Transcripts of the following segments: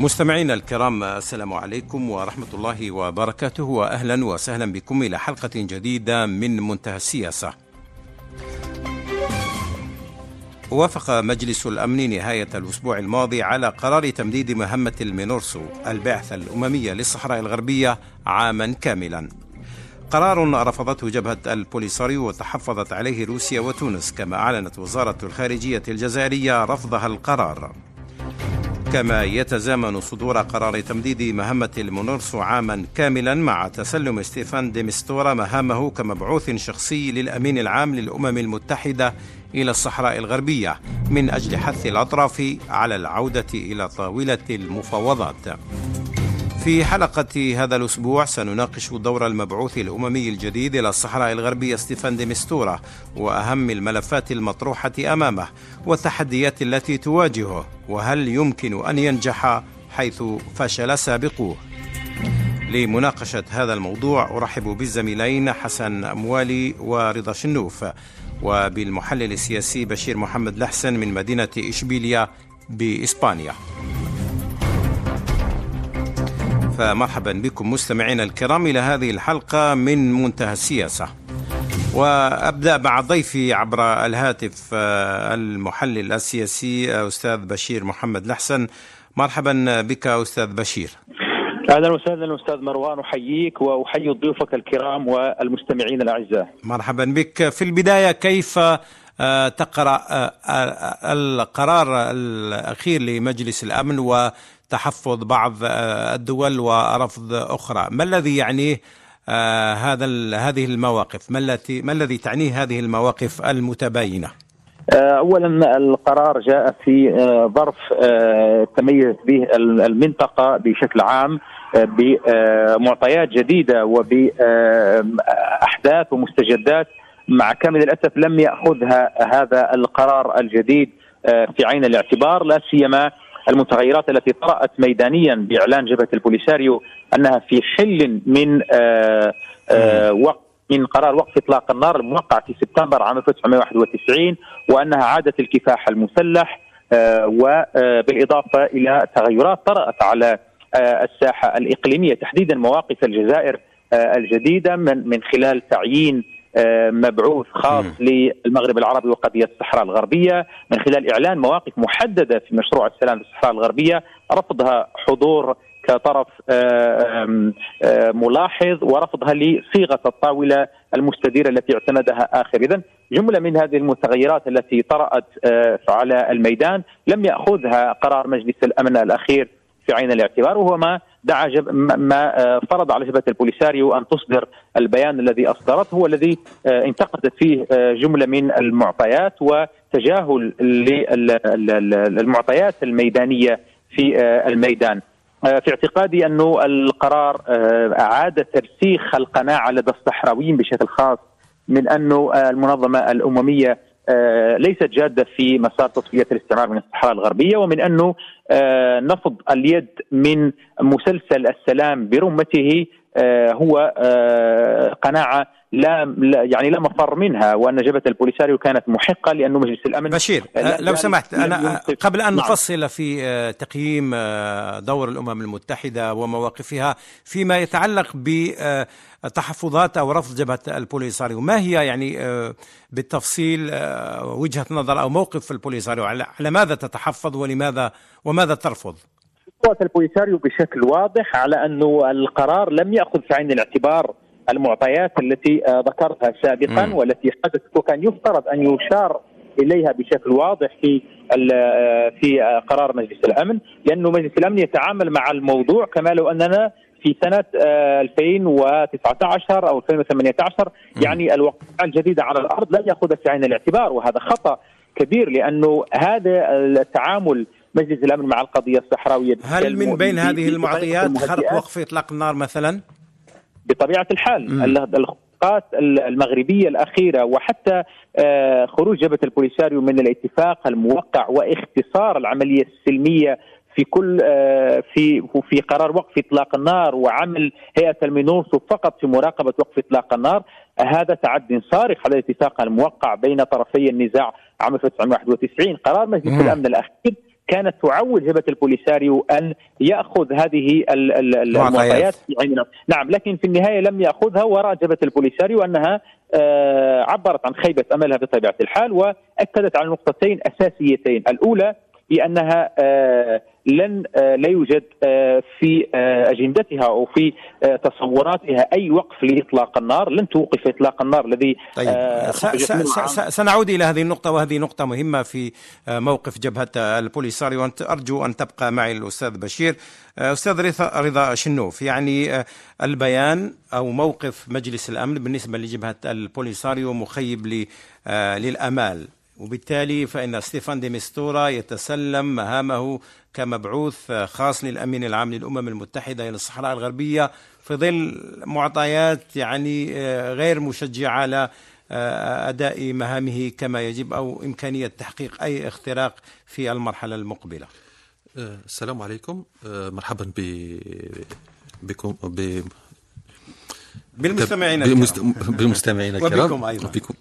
مستمعينا الكرام السلام عليكم ورحمة الله وبركاته وأهلا وسهلا بكم إلى حلقة جديدة من منتهى السياسة. وافق مجلس الأمن نهاية الأسبوع الماضي على قرار تمديد مهمة المينورسو البعثة الأممية للصحراء الغربية عاما كاملا. قرار رفضته جبهة البوليساريو وتحفظت عليه روسيا وتونس كما أعلنت وزارة الخارجية الجزائرية رفضها القرار. كما يتزامن صدور قرار تمديد مهمة المونورسو عاما كاملا مع تسلم ستيفان ديمستورا مهامه كمبعوث شخصي للأمين العام للأمم المتحدة إلى الصحراء الغربية من أجل حث الأطراف على العودة إلى طاولة المفاوضات. في حلقة هذا الأسبوع سنناقش دور المبعوث الأممي الجديد إلى الصحراء الغربية ستيفان دي مستورة وأهم الملفات المطروحة أمامه والتحديات التي تواجهه وهل يمكن أن ينجح حيث فشل سابقوه؟ لمناقشة هذا الموضوع أرحب بالزميلين حسن أموالي ورضا شنوف وبالمحلل السياسي بشير محمد لحسن من مدينة إشبيليا بإسبانيا. فمرحبا بكم مستمعينا الكرام إلى هذه الحلقة من منتهى السياسة. وأبدأ مع ضيفي عبر الهاتف المحلل السياسي أستاذ بشير محمد لحسن. مرحبا بك أستاذ بشير. أهلا وسهلا أستاذ مروان أحييك وأحيي ضيوفك الكرام والمستمعين الأعزاء. مرحبا بك في البداية كيف تقرأ القرار الأخير لمجلس الأمن و تحفظ بعض الدول ورفض أخرى، ما الذي يعنيه هذا هذه المواقف؟ ما التي ما الذي تعنيه هذه المواقف المتباينة؟ اولا القرار جاء في ظرف تميزت به المنطقة بشكل عام بمعطيات جديدة وباحداث ومستجدات مع كامل الأسف لم يأخذها هذا القرار الجديد في عين الاعتبار لا سيما المتغيرات التي طرأت ميدانيا بإعلان جبهة البوليساريو أنها في حل من آآ آآ وقت من قرار وقف إطلاق النار الموقع في سبتمبر عام 1991 وأنها عادت الكفاح المسلح وبالاضافه إلى تغيرات طرأت على الساحة الإقليمية تحديدا مواقف الجزائر الجديدة من من خلال تعيين مبعوث خاص م. للمغرب العربي وقضية الصحراء الغربية من خلال إعلان مواقف محددة في مشروع السلام في الصحراء الغربية رفضها حضور كطرف ملاحظ ورفضها لصيغة الطاولة المستديرة التي اعتمدها آخر اذا جملة من هذه المتغيرات التي طرأت على الميدان لم يأخذها قرار مجلس الأمن الأخير في عين الاعتبار وهو ما دعا جب ما فرض على جبهة البوليساريو أن تصدر البيان الذي أصدرته هو الذي انتقدت فيه جملة من المعطيات وتجاهل للمعطيات الميدانية في الميدان. في اعتقادي أنه القرار أعاد ترسيخ القناعة لدى الصحراويين بشكل خاص من أنه المنظمة الأممية ليست جادة في مسار تصفيه الاستعمار من الصحراء الغربية ومن أنه نفض اليد من مسلسل السلام برمته هو قناعة لا يعني لا مفر منها وأن جبهة البوليساريو كانت محقة لأنه مجلس الأمن بشير لو سمحت أنا قبل أن نفصل في تقييم دور الأمم المتحدة ومواقفها فيما يتعلق بتحفظات أو رفض جبهة البوليساريو ما هي يعني بالتفصيل وجهة نظر أو موقف البوليساريو؟ على ماذا تتحفظ ولماذا وماذا ترفض؟ قوة البوليساريو بشكل واضح على أنه القرار لم يأخذ في عين الاعتبار المعطيات التي ذكرتها سابقا م. والتي حدثت وكان يفترض أن يشار إليها بشكل واضح في في قرار مجلس الأمن لأنه مجلس الأمن يتعامل مع الموضوع كما لو أننا في سنة 2019 أو 2018 يعني الوقائع الجديدة على الأرض لم ياخذها في عين الاعتبار وهذا خطأ كبير لأنه هذا التعامل مجلس الأمن مع القضية الصحراوية هل من بين هذه المعطيات خرق وقف إطلاق النار مثلا؟ بطبيعة الحال الخطوات المغربية الأخيرة وحتى خروج جبهة البوليساريو من الاتفاق الموقع واختصار العملية السلمية في كل في في قرار وقف إطلاق النار وعمل هيئة المينورسو فقط في مراقبة وقف إطلاق النار هذا تعد صارخ على الاتفاق الموقع بين طرفي النزاع عام 1991 قرار مجلس الأمن الأخير كانت تعود جبهه البوليساريو أن يأخذ هذه المعطيات. نعم لكن في النهاية لم يأخذها وراء جبهه البوليساريو انها آه، عبرت عن خيبة أملها بطبيعة الحال وأكدت على نقطتين أساسيتين. الأولى بانها آه، لن آه، لا يوجد آه، في أجندتها أو في تصوراتها أي وقف لإطلاق النار، لن توقف إطلاق النار الذي طيب. سنعود إلى هذه النقطة وهذه نقطة مهمة في موقف جبهة البوليساريو وأنت أرجو أن تبقى معي الأستاذ بشير. أستاذ رضا شنوف يعني البيان أو موقف مجلس الأمن بالنسبة لجبهة البوليساريو مخيب للأمال. وبالتالي فإن ستيفان دي ميستورا يتسلم مهامه كمبعوث خاص للأمين العام للأمم المتحدة إلى الصحراء الغربية في ظل معطيات يعني آه، غير مشجعة على آه، أداء مهامه كما يجب أو إمكانية تحقيق أي اختراق في المرحلة المقبلة. آه، السلام عليكم. مرحبا بكم بالمستمعين الكرام. بالمستمعين الكرام. وبكم أيضا. وبكم.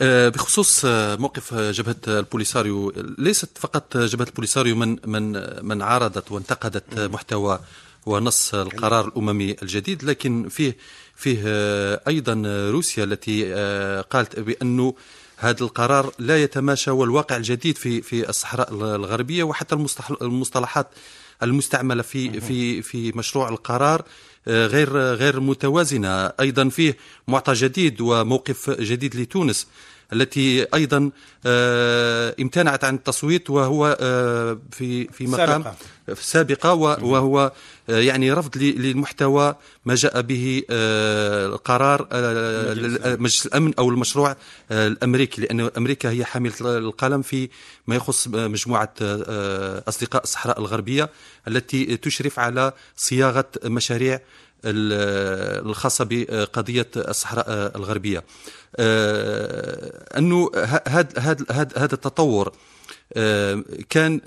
آه، بخصوص آه، موقف جبهة البوليساريو. ليست فقط جبهة البوليساريو من من من عارضت وانتقدت محتوى ونص القرار الأممي الجديد لكن فيه فيه آه، أيضا روسيا التي قالت بانه هذا القرار لا يتماشى والواقع الجديد في في الصحراء الغربية وحتى المصطلحات المستعملة في في في مشروع القرار. آه، غير غير متوازنة. أيضا فيه معطى جديد وموقف جديد لتونس. التي أيضا آه، امتنعت عن التصويت وهو آه، في في مقام سابقة, سابقة وهو آه، يعني رفض للمحتوى ما جاء به القرار مجلس الأمن أو المشروع الأمريكي لأن أمريكا هي حامله القلم في ما يخص مجموعة أصدقاء الصحراء الغربية التي تشرف على صياغة مشاريع الخاصة بقضية الصحراء الغربية. آه، أنه هذا هذا التطور آه، كان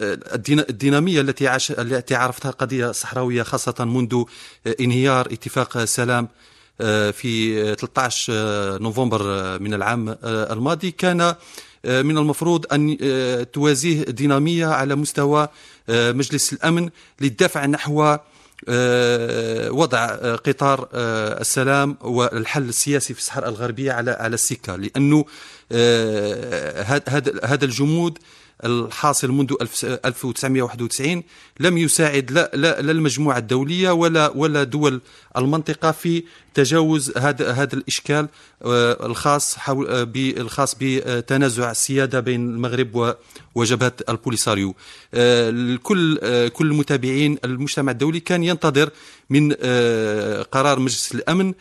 الدينامية التي عاش التي عرفتها القضية الصحراويه خاصة منذ انهيار اتفاق سلام آه، في 13 نوفمبر من العام الماضي كان من المفروض أن توازيه دينامية على مستوى مجلس الأمن للدفع نحو وضع آه، قطار آه، السلام والحل السياسي في الصحراء الغربية على على السكة لأنه هذا الجمود الحاصل منذ 1991 لم يساعد لا, لا, لا المجموعة الدولية ولا ولا دول المنطقة في تجاوز هذا هذا الإشكال آه، الخاص حول آه، بالخاص بتنازع السيادة بين المغرب وجبهة البوليساريو. آه، كل كل المتابعين المجتمع الدولي كان ينتظر من قرار مجلس الأمن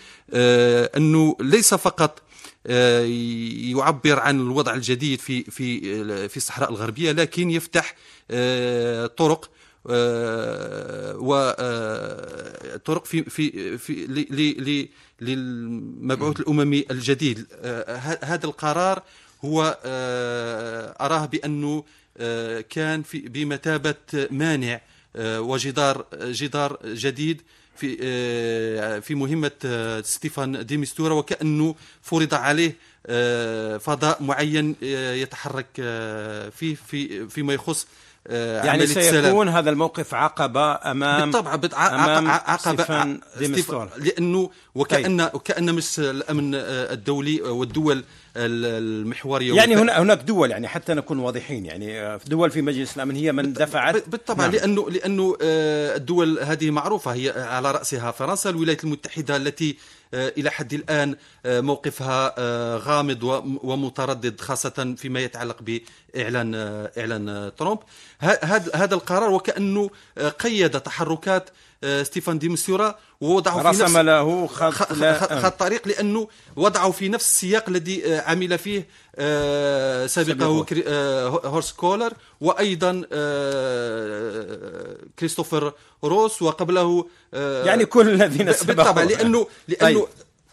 أنه ليس فقط يعبر عن الوضع الجديد في في في الصحراء الغربية لكن يفتح آه، طرق وطرق في في في للمبعوث الأممي الجديد. آه، هذا القرار هو أراه بأنه كان في بمثابة مانع وجدار جدار جديد في آه، في مهمة آه، ستيفان ديمستورا وكأنه فرض عليه آه، فضاء معين يتحرك فيه في فيما يخص يعني سيكون هذا الموقف عقبة أمام بالطبع أمام عقبة ديمستورا لأنه وكأن طيب. وكأن مس الأمن الدولي والدول المحورية يعني هنا هناك دول يعني حتى نكون واضحين يعني دول في مجلس الأمن هي من دفعت بالطبع نعم. لأنه لأنه آه، الدول هذه معروفة هي على رأسها فرنسا الولايات المتحدة التي آه، إلى حد الآن آه، موقفها غامض ومتردد خاصة فيما يتعلق بإعلان إعلان ترامب. هذا القرار وكأنه قيد تحركات آه، ستيفان دي مسيورا ووضعه في نفس له خط, خط طريق لأنه وضعه في نفس السياق الذي آه، عمل فيه آه، سابقه هورس كولر وأيضا كريستوفر روس وقبله يعني كل الذين بالطبع لأنه لأنه طيب.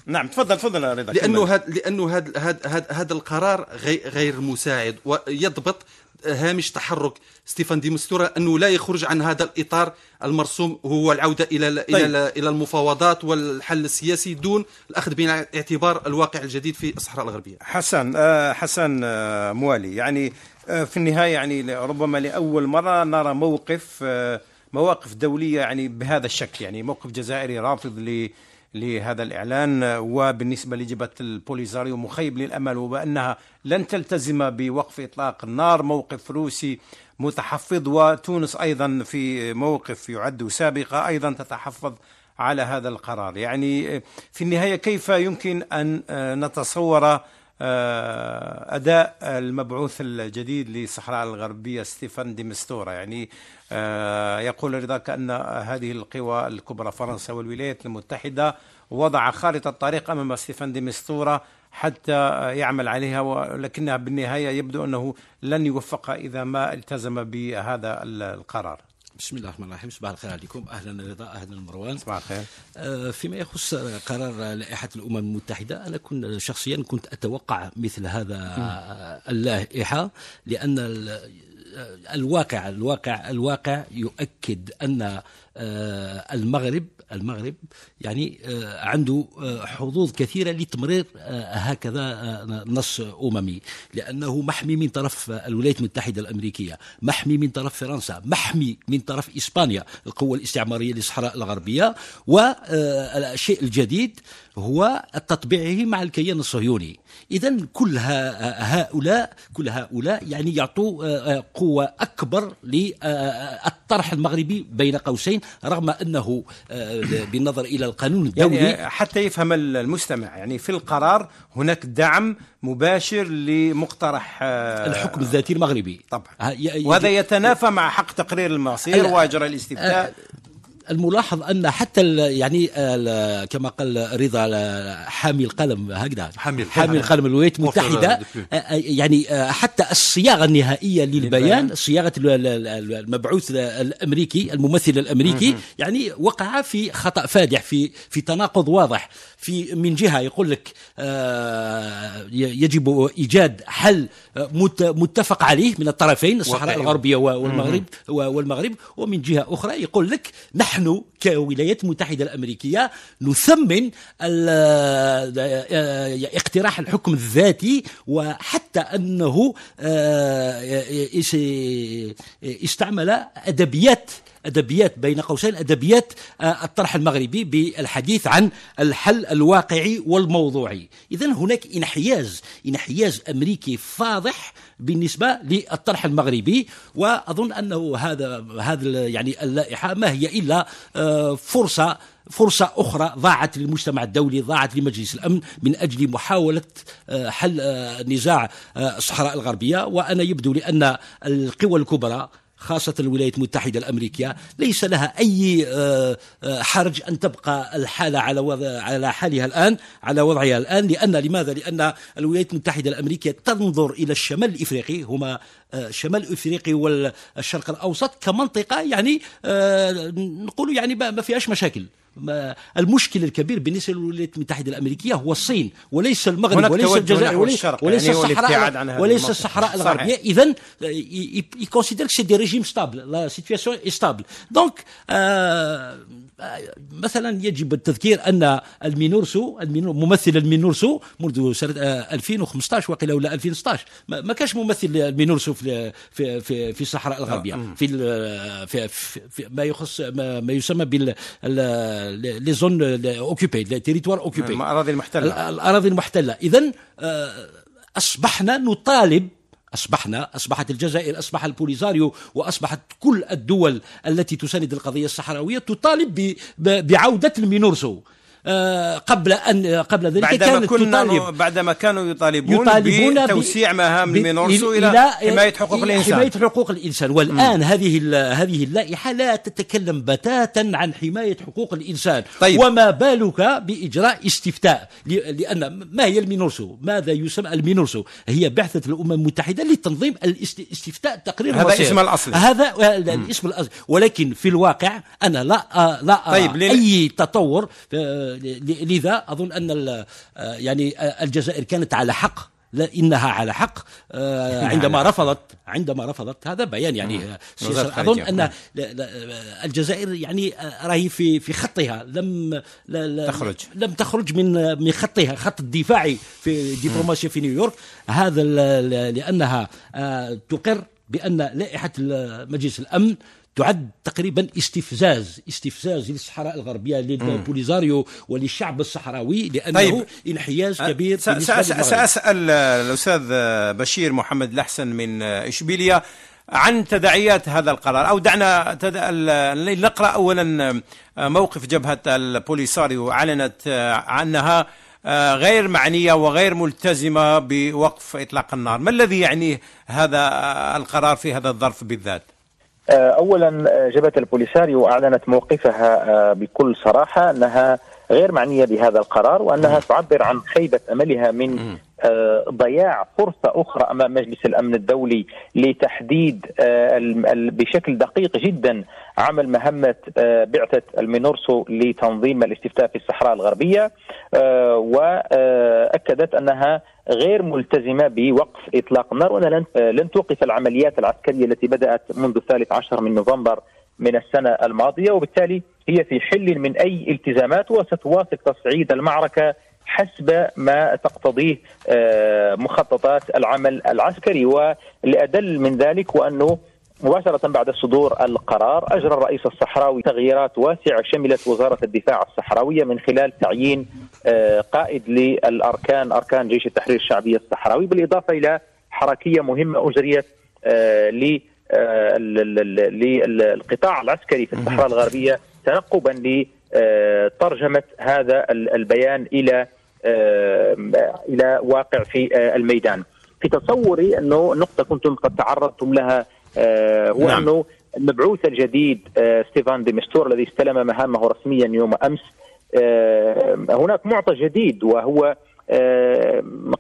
نعم تفضل تفضل رضا لأنه هذا لأنه هذا هذا هذا القرار غير مساعد ويضبط هامش تحرك ستيفان دي مستورة أنه لا يخرج عن هذا الإطار المرسوم هو العودة إلى طيب. إلى إلى المفاوضات والحل السياسي دون الأخذ بعين الاعتبار الواقع الجديد في الصحراء الغربية. حسن آه، حسن آه، موالي. يعني في النهاية يعني ربما لأول مرة نرى موقف مواقف دولية يعني بهذا الشكل. يعني موقف جزائري رافض ل لهذا الإعلان. وبالنسبة لجبهة البوليزاريو مخيب للأمل وبأنها لن تلتزم بوقف إطلاق النار موقف روسي متحفظ وتونس أيضا في موقف يعد سابقة أيضا تتحفظ على هذا القرار. يعني في النهاية كيف يمكن أن نتصور آه، أداء المبعوث الجديد للصحراء الغربية ستيفان دي مستورا. يعني آه، يقول رضا كأن هذه القوى الكبرى فرنسا والولايات المتحدة وضع خارطة الطريق أمام ستيفان دي مستورا حتى يعمل عليها ولكنها بالنهاية يبدو أنه لن يوفق إذا ما التزم بهذا القرار. بسم الله الرحمن الرحيم. صباح الخير عليكم. أهلا رضا أهلا مروان. صباح الخير. آه، فيما يخص قرار لائحة الأمم المتحدة أنا كنت شخصيا كنت أتوقع مثل هذا اللائحة لأن الواقع الواقع الواقع يؤكد أن آه، المغرب المغرب يعني آه، عنده آه، حظوظ كثيرة لتمرير هكذا نص أممي. لأنه محمي من طرف الولايات المتحدة الأمريكية محمي من طرف فرنسا محمي من طرف إسبانيا القوة الاستعمارية للصحراء الغربية والشيء الجديد هو تطبيعه مع الكيان الصهيوني. اذا كل هؤلاء كل هؤلاء يعني يعطوا قوة أكبر للطرح المغربي بين قوسين رغم أنه آه، بالنظر إلى القانون الدولي. يعني حتى يفهم المستمع. يعني في القرار هناك دعم مباشر لمقترح آه، الحكم الذاتي المغربي. طبعا. وهذا يتنافى مع حق تقرير المصير واجرى الاستفتاء. الملاحظ أن حتى يعني كما قال رضا حامي القلم هكذا. حامي, حامي القلم الولايات المتحده يعني حتى الصياغة النهائية للبيان صياغة المبعوث الأمريكي الممثل الأمريكي يعني وقع في خطأ فادح في في تناقض واضح. في من جهة يقول لك يجب إيجاد حل متفق عليه من الطرفين الصحراء الغربية والمغرب والمغرب ومن جهة أخرى يقول لك نحن كولايات المتحدة الأمريكية نثمن اقتراح الحكم الذاتي وحتى أنه آه، استعمل أدبيات ادبيات بين قوسين أدبيات آه، الطرح المغربي بالحديث عن الحل الواقعي والموضوعي. اذا هناك انحياز انحياز أمريكي فاضح بالنسبة للطرح المغربي وأظن أنه هذا هذا يعني اللائحة ما هي إلا آه، فرصة فرصة أخرى ضاعت للمجتمع الدولي ضاعت لمجلس الأمن من أجل محاولة آه، حل نزاع الصحراء الغربية. وأنا يبدو لأن القوى الكبرى خاصة الولايات المتحدة الأمريكية ليس لها أي آه، آه، حرج أن تبقى الحالة على وضع على حالها الآن على وضعها الآن لأن لماذا؟ لأن الولايات المتحدة الأمريكية تنظر إلى الشمال الإفريقي هما آه، شمال افريقيا والشرق الأوسط كمنطقة يعني نقول يعني ما فيهاش مشاكل المشكل الكبير بالنسبة للولايات المتحدة الأمريكية هو الصين وليس المغرب وليس الجزائر وليس, وليس يعني الصحراء وليس الصحراء الغربية. اذا يconsidère c'est des régimes stables la situation stable donc مثلا يجب التذكير أن المينورسو ممثل المينورسو منذ سنة 2015 وقيل ولا 2016 ما كانش ممثل المينورسو في في في, في الصحراء الغربية. في في, في ما يخص ما يسمى بال les zones occupées les territoires occupés الأراضي المحتلة. الأراضي المحتلة. اذا آه، أصبحنا نطالب أصبحنا أصبحت الجزائر أصبح البوليزاريو وأصبحت كل الدول التي تساند القضية الصحراوية تطالب بعودة المينورسو. قبل ان قبل ذلك بعدما كانت كنا تطالب. بعدما كانوا يطالبون, يطالبون بتوسيع مهام المينورسو إلى, إلى حماية حقوق الإنسان. حماية حقوق الإنسان. والآن م. هذه هذه اللائحة لا تتكلم بتاتا عن حماية حقوق الإنسان. طيب. وما بالك بإجراء استفتاء؟ لأن ما هي المينورسو؟ ماذا يسمى المينورسو؟ هي بعثة الأمم المتحدة لتنظيم الاستفتاء تقرير هذا اسم الاصلي هذا الاسم الاصلي ولكن في الواقع أنا لا لا طيب أي تطور لذا أظن أن يعني الجزائر كانت على حق لا إنها على حق آه، عندما رفضت عندما رفضت هذا بيان يعني أظن أن الجزائر يعني راهي في في خطها لم تخرج. لم تخرج من من خطها خط الدفاعي في الدبلوماسيه في نيويورك. هذا لأنها تقر بأن لائحة مجلس الأمن تعد تقريبا استفزاز استفزاز للصحراء الغربية للبوليزاريو وللشعب الصحراوي لأنه طيب. انحياز كبير سأسأل الأستاذ بشير محمد الاحسن من اشبيليا عن تداعيات هذا القرار أو دعنا تد... نقرأ اولا موقف جبهة البوليساريو أعلنت عنها غير معنية وغير ملتزمة بوقف إطلاق النار، ما الذي يعنيه هذا القرار في هذا الظرف بالذات؟ آه، اولا آه، جبهة البوليساريو أعلنت موقفها آه، بكل صراحة أنها غير معنية بهذا القرار وأنها تعبر عن خيبة أملها من ضياع فرصة أخرى أمام مجلس الأمن الدولي لتحديد بشكل دقيق جدا عمل مهمة بعثة المينورسو لتنظيم الاستفتاء في الصحراء الغربية وأكدت أنها غير ملتزمة بوقف إطلاق النار وأنها لن توقف العمليات العسكرية التي بدأت منذ الثالث عشر من نوفمبر من السنة الماضية وبالتالي هي في حل من أي التزامات وستواصل تصعيد المعركة حسب ما تقتضيه آه، مخططات العمل العسكري. والأدل من ذلك وأنه مباشرة بعد صدور القرار أجرى الرئيس الصحراوي تغييرات واسعة شملت وزارة الدفاع الصحراوية من خلال تعيين آه، قائد للأركان أركان جيش التحرير الشعبي الصحراوي بالإضافة إلى حركية مهمة أجريت آه، للقطاع العسكري في الصحراء الغربية تنقبا لترجمة هذا البيان إلى إلى واقع في الميدان في تصوري أنه نقطة كنتم قد تعرضتم لها آه، هو نعم. أنه المبعوث الجديد آه، ستيفان ديمستور الذي استلم مهامه رسميا يوم أمس آه، هناك معطى جديد وهو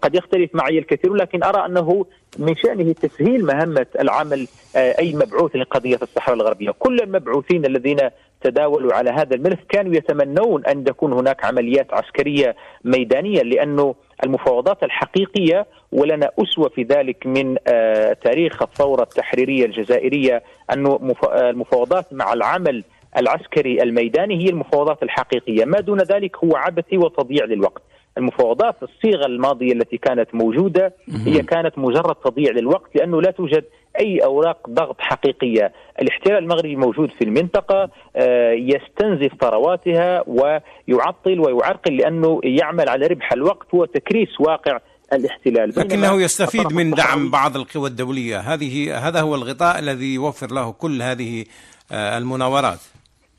قد يختلف معي الكثير لكن أرى أنه من شأنه تسهيل مهمة العمل أي مبعوث لقضية الصحراء الغربية، كل المبعوثين الذين تداولوا على هذا الملف كانوا يتمنون أن تكون هناك عمليات عسكرية ميدانية لأنه المفاوضات الحقيقية ولنا أسوة في ذلك من آه، تاريخ الثورة التحريرية الجزائرية انه آه، المفاوضات مع العمل العسكري الميداني هي المفاوضات الحقيقية، ما دون ذلك هو عبثي وتضييع للوقت. المفاوضات الصيغة الماضية التي كانت موجودة هي كانت مجرد تضييع للوقت لأنه لا توجد أي أوراق ضغط حقيقية، الاحتلال المغربي موجود في المنطقة آه، يستنزف ثرواتها ويعطل ويعرقل لأنه يعمل على ربح الوقت وتكريس واقع الاحتلال. لكنه يستفيد من دعم بعض القوى الدولية، هذه هذا هو الغطاء الذي يوفر له كل هذه آه، المناورات.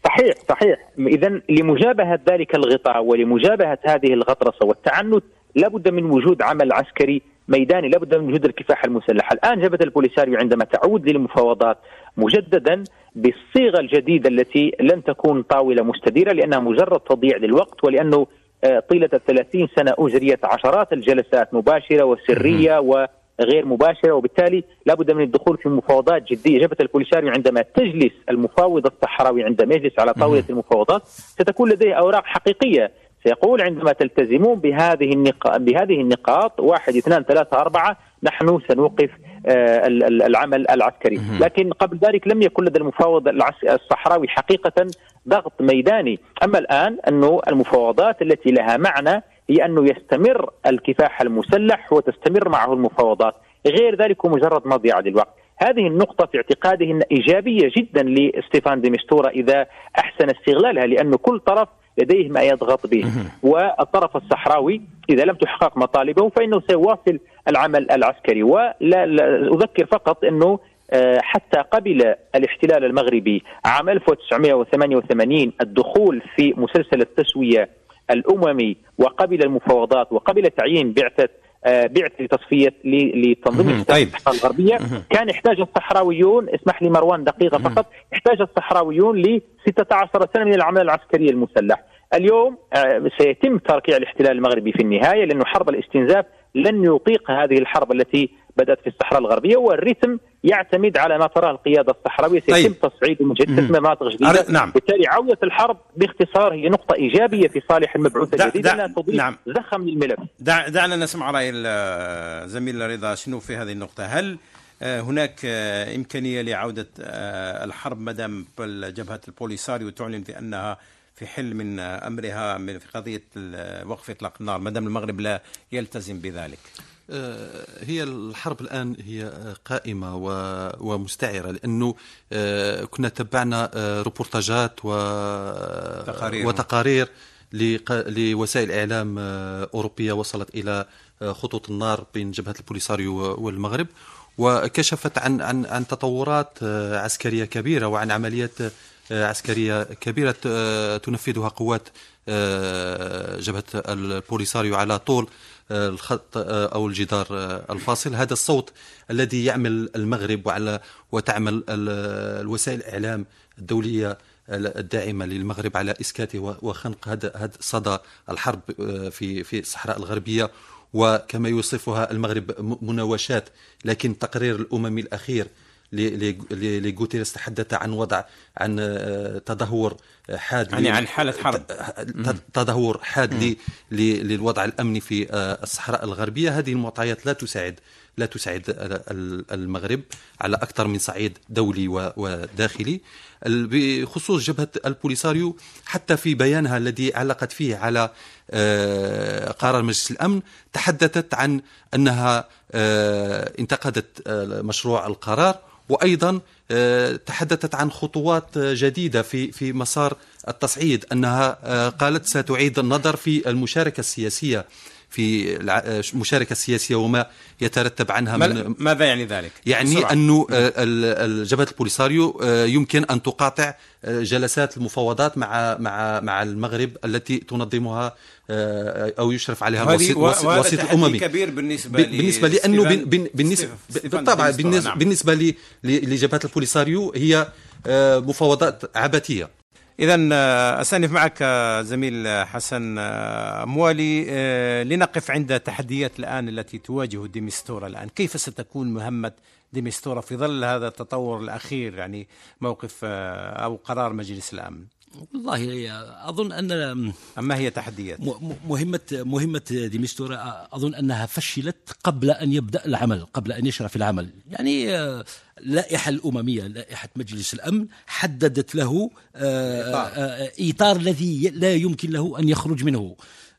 صحيح صحيح. اذا لمجابهة ذلك الغطاء ولمجابهة هذه الغطرسة والتعنت لابد من وجود عمل عسكري ميداني لابد من وجود الكفاح المسلح. الآن جبهة البوليساريو عندما تعود للمفاوضات مجددا بالصيغة الجديدة التي لن تكون طاولة مستديرة لأنها مجرد تضييع للوقت ولأنه آه، طيلة الثلاثين سنة أجريت عشرات الجلسات مباشرة وسرية وغير مباشرة وبالتالي لابد من الدخول في مفاوضات جدية. جبهة البوليساريو عندما تجلس المفاوض الصحراوي عندما يجلس على طاولة المفاوضات ستكون لديه أوراق حقيقية سيقول عندما تلتزمون بهذه النقاط بهذه النقاط واحد اثنان ثلاثة أربعة نحن سنوقف آه، العمل العسكري. لكن قبل ذلك لم يكن لدى المفاوض الصحراوي حقيقة ضغط ميداني. أما الآن أنه المفاوضات التي لها معنى هي أنه يستمر الكفاح المسلح وتستمر معه المفاوضات. غير ذلك مجرد مضيعة للوقت هذه النقطة في اعتقاده إيجابية جدا لستيفان ديمستورا إذا أحسن استغلالها لأن كل طرف لديه ما يضغط به. والطرف الصحراوي إذا لم تحقق مطالبه فإنه سيواصل العمل العسكري. ولا أذكر فقط أنه آه، حتى قبل الاحتلال المغربي عام 1988 الدخول في مسلسل التسوية الأممي وقبل المفاوضات وقبل تعيين بعثة بعث لتصفية لتنظيم طيب. الصحراء الغربية. كان احتاج الصحراويون اسمح لي مروان دقيقة فقط احتاج الصحراويون ل 16 سنة من العمل العسكري المسلح. اليوم آه، سيتم تركيع الاحتلال المغربي في النهاية لأنه حرب الاستنزاف لن يطيق هذه الحرب التي بدأت في الصحراء الغربية والريتم يعتمد على ما تراه القيادة الصحراوية سيتم طيب. تصعيد تسميه مناطق جديده أر- نعم. بالتالي عودة الحرب باختصار هي نقطة إيجابية في صالح المبعوث الجديد دا- أنها تضيف نعم. زخم للملف دع دعنا نسمع رأي الزميل رضا شنو في هذه النقطة هل آه، هناك آه، إمكانية لعودة آه، الحرب مدام جبهة البوليساريو تعلن بأنها في حل من أمرها من في قضية ال- وقف إطلاق النار مدام المغرب لا يلتزم بذلك هي الحرب الآن هي آه، قائمة ومستعرة لأنه آه، كنا تبعنا آه، روبورتاجات. وتقارير لق- لوسائل إعلام آه، أوروبية وصلت إلى آه، خطوط النار بين جبهة البوليساريو والمغرب وكشفت عن عن عن تطورات آه، عسكرية كبيرة وعن عمليات آه، عسكرية كبيرة آه، تنفذها قوات آه، جبهة البوليساريو على طول آه، الخط آه، أو الجدار آه، الفاصل. هذا الصوت الذي يعمل المغرب وعلى وتعمل ال- الوسائل الإعلام الدولية الداعمة للمغرب على إسكاته و- وخنق هذا صدى الحرب آه، في في الصحراء الغربية. وكما يوصفها المغرب مناوشات. لكن التقرير ل- ل- لغوتيريس تحدث عن وضع عن آه، تدهور حاد يعني عن حالة حرب. تدهور حاد للوضع الأمني في آه، الصحراء الغربية. هذه المعطيات لا تساعد لا تساعد ال- المغرب على أكثر من صعيد دولي وداخلي. بخصوص جبهة البوليساريو حتى في بيانها الذي علقت فيه على آه، قرار مجلس الأمن تحدثت عن أنها آه، انتقدت آه، مشروع القرار وأيضا آه، تحدثت عن خطوات آه، جديدة في في مسار التصعيد أنها آه، قالت ستعيد النظر في المشاركة السياسية في المشاركه السياسيه وما يترتب عنها من ما- ماذا يعني ذلك؟ يعني ال- جبهه البوليساريو يمكن أن تقاطع جلسات المفاوضات مع مع مع المغرب التي تنظمها أو يشرف عليها الوسيط الوسيط الاممي كبير بالنسبة ب- بالنسبة لأنه بالنسبة بالطبع بالنسبة نعم. بالنسبة ل- لجبهه البوليساريو هي آه، مفاوضات عبثية. إذا أستأنف معك آه، زميل آه، حسن آه، موالي. آه، لنقف عند تحديات الآن التي تواجه ديمستورا الآن. كيف ستكون مهمة ديمستورا في ظل هذا التطور الأخير يعني موقف آه، أو قرار مجلس الأمن؟ والله أظن أن أما هي تحديات. م- م- مهمة مهمة ديمستورا أظن أنها فشلت قبل أن يبدأ العمل قبل أن يشرع في العمل. يعني آه، اللائحة الأممية لائحة مجلس الأمن حددت له آه، إطار. آه، إطار الذي لا يمكن له أن يخرج منه. آه،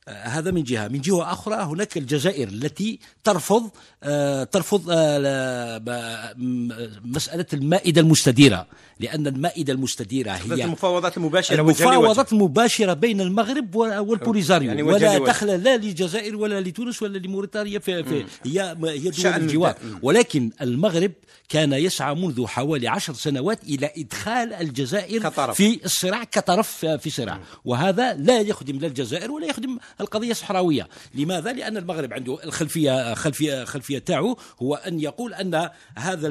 هذا من جهة من جهة أخرى هناك الجزائر التي ترفض آه، ترفض آه، لا- ب- م- مسألة المائدة المستديرة لأن المائدة المستديرة هي المفاوضات لوجه. المفاوضات المباشرة بين المغرب والبوليزاريو يعني ولا. دخل لا للجزائر ولا لتونس ولا لموريتانيا في, في هي هي دول الجوار ولكن المغرب كان يسعى منذ حوالي عشر سنوات إلى إدخال الجزائر كطرف. في الصراع كطرف في صراع وهذا لا يخدم لا الجزائر ولا يخدم القضية الصحراوية لماذا؟ لأن المغرب عنده الخلفية خلفية خلفية تاعو هو أن يقول أن هذا.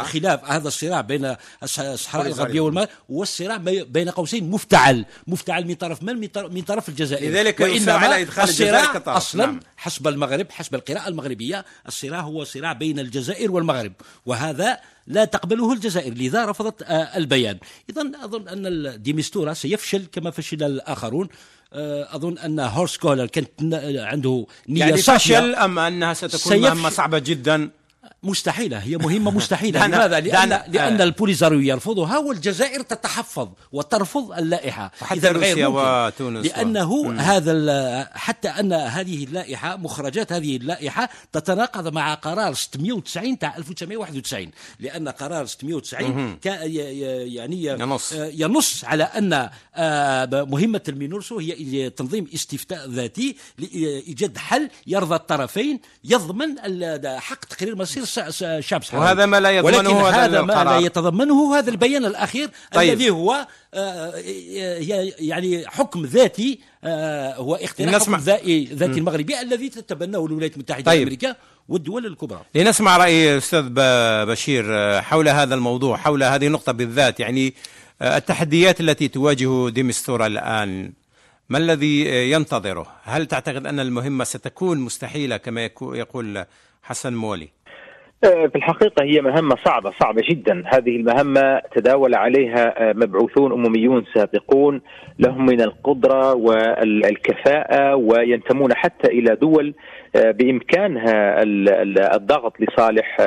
الخلاف هذا الصراع بين الص- الصحراء. الغربية والمغرب والصراع بي- بين قوسين مفتعل مفتعل من طرف من من طرف- الجزائر لذلك على إدخال الصراع. أصلا نعم. حسب المغرب حسب القراءة المغربية الصراع هو صراع بين الجزائر والمغرب وهذا لا تقبله الجزائر لذا رفضت آه، البيان إذا أظن أن الديمستورا سيفشل كما فشل الآخرون آه، أظن أن هورس كولر كانت عنده نية يعني صافية. فشل أم أنها ستكون. مهمة صعبة جدا مستحيلة هي مهمة مستحيلة دعنا- لماذا؟ لأن, دعنا- لأن آه. البوليزاريو يرفضها والجزائر تتحفظ وترفض اللائحة غير روسيا. وتونس و- لأنه هذا ال- حتى أن هذه اللائحة مخرجات هذه اللائحة تتناقض مع قرار 690 تاع 1991 لأن قرار 690 كان ي- ي- يعني ينص. آه، ينص على أن آه، مهمة المينورسو هي تنظيم استفتاء ذاتي لإيجاد حل يرضى الطرفين يضمن حق تقرير مصير الشعب الصحراوي وهذا ما لا يضمنه ولكن هذا هذا ما لا. يتضمنه هذا البيان الأخير طيب. الذي هو آه، ي- يعني حكم ذاتي آه، هو اختراع. حكم ذاتي ذاتي المغربي الذي تتبناه الولايات المتحدة طيب. الأمريكية والدول الكبرى لنسمع رأي أستاذ بشير آه، حول هذا الموضوع حول هذه النقطة بالذات يعني آه، التحديات التي تواجه ديمستورا الآن ما الذي آه، ينتظره هل تعتقد أن المهمة ستكون مستحيلة كما يقول حسن مولي في الحقيقة هي مهمة صعبة صعبة جدا. هذه المهمة تداول عليها مبعوثون أمميون سابقون لهم من القدرة والكفاءة وينتمون حتى إلى دول بإمكانها الضغط لصالح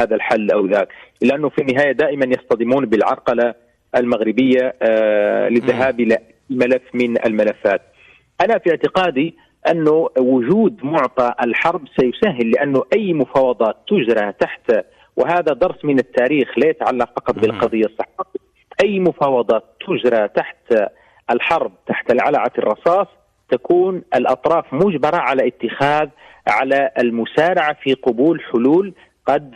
هذا الحل أو ذاك. لأنه في النهاية دائما يصطدمون بالعرقلة المغربية للذهاب إلى ملف من الملفات. أنا في اعتقادي أنه وجود معطى الحرب سيسهل لأنه أي مفاوضات تجرى تحت وهذا درس من التاريخ لا يتعلق فقط بالقضية الصحراوية. أي مفاوضات تجرى تحت الحرب تحت العلعة الرصاص تكون الأطراف مجبرة على اتخاذ على المسارعة في قبول حلول قد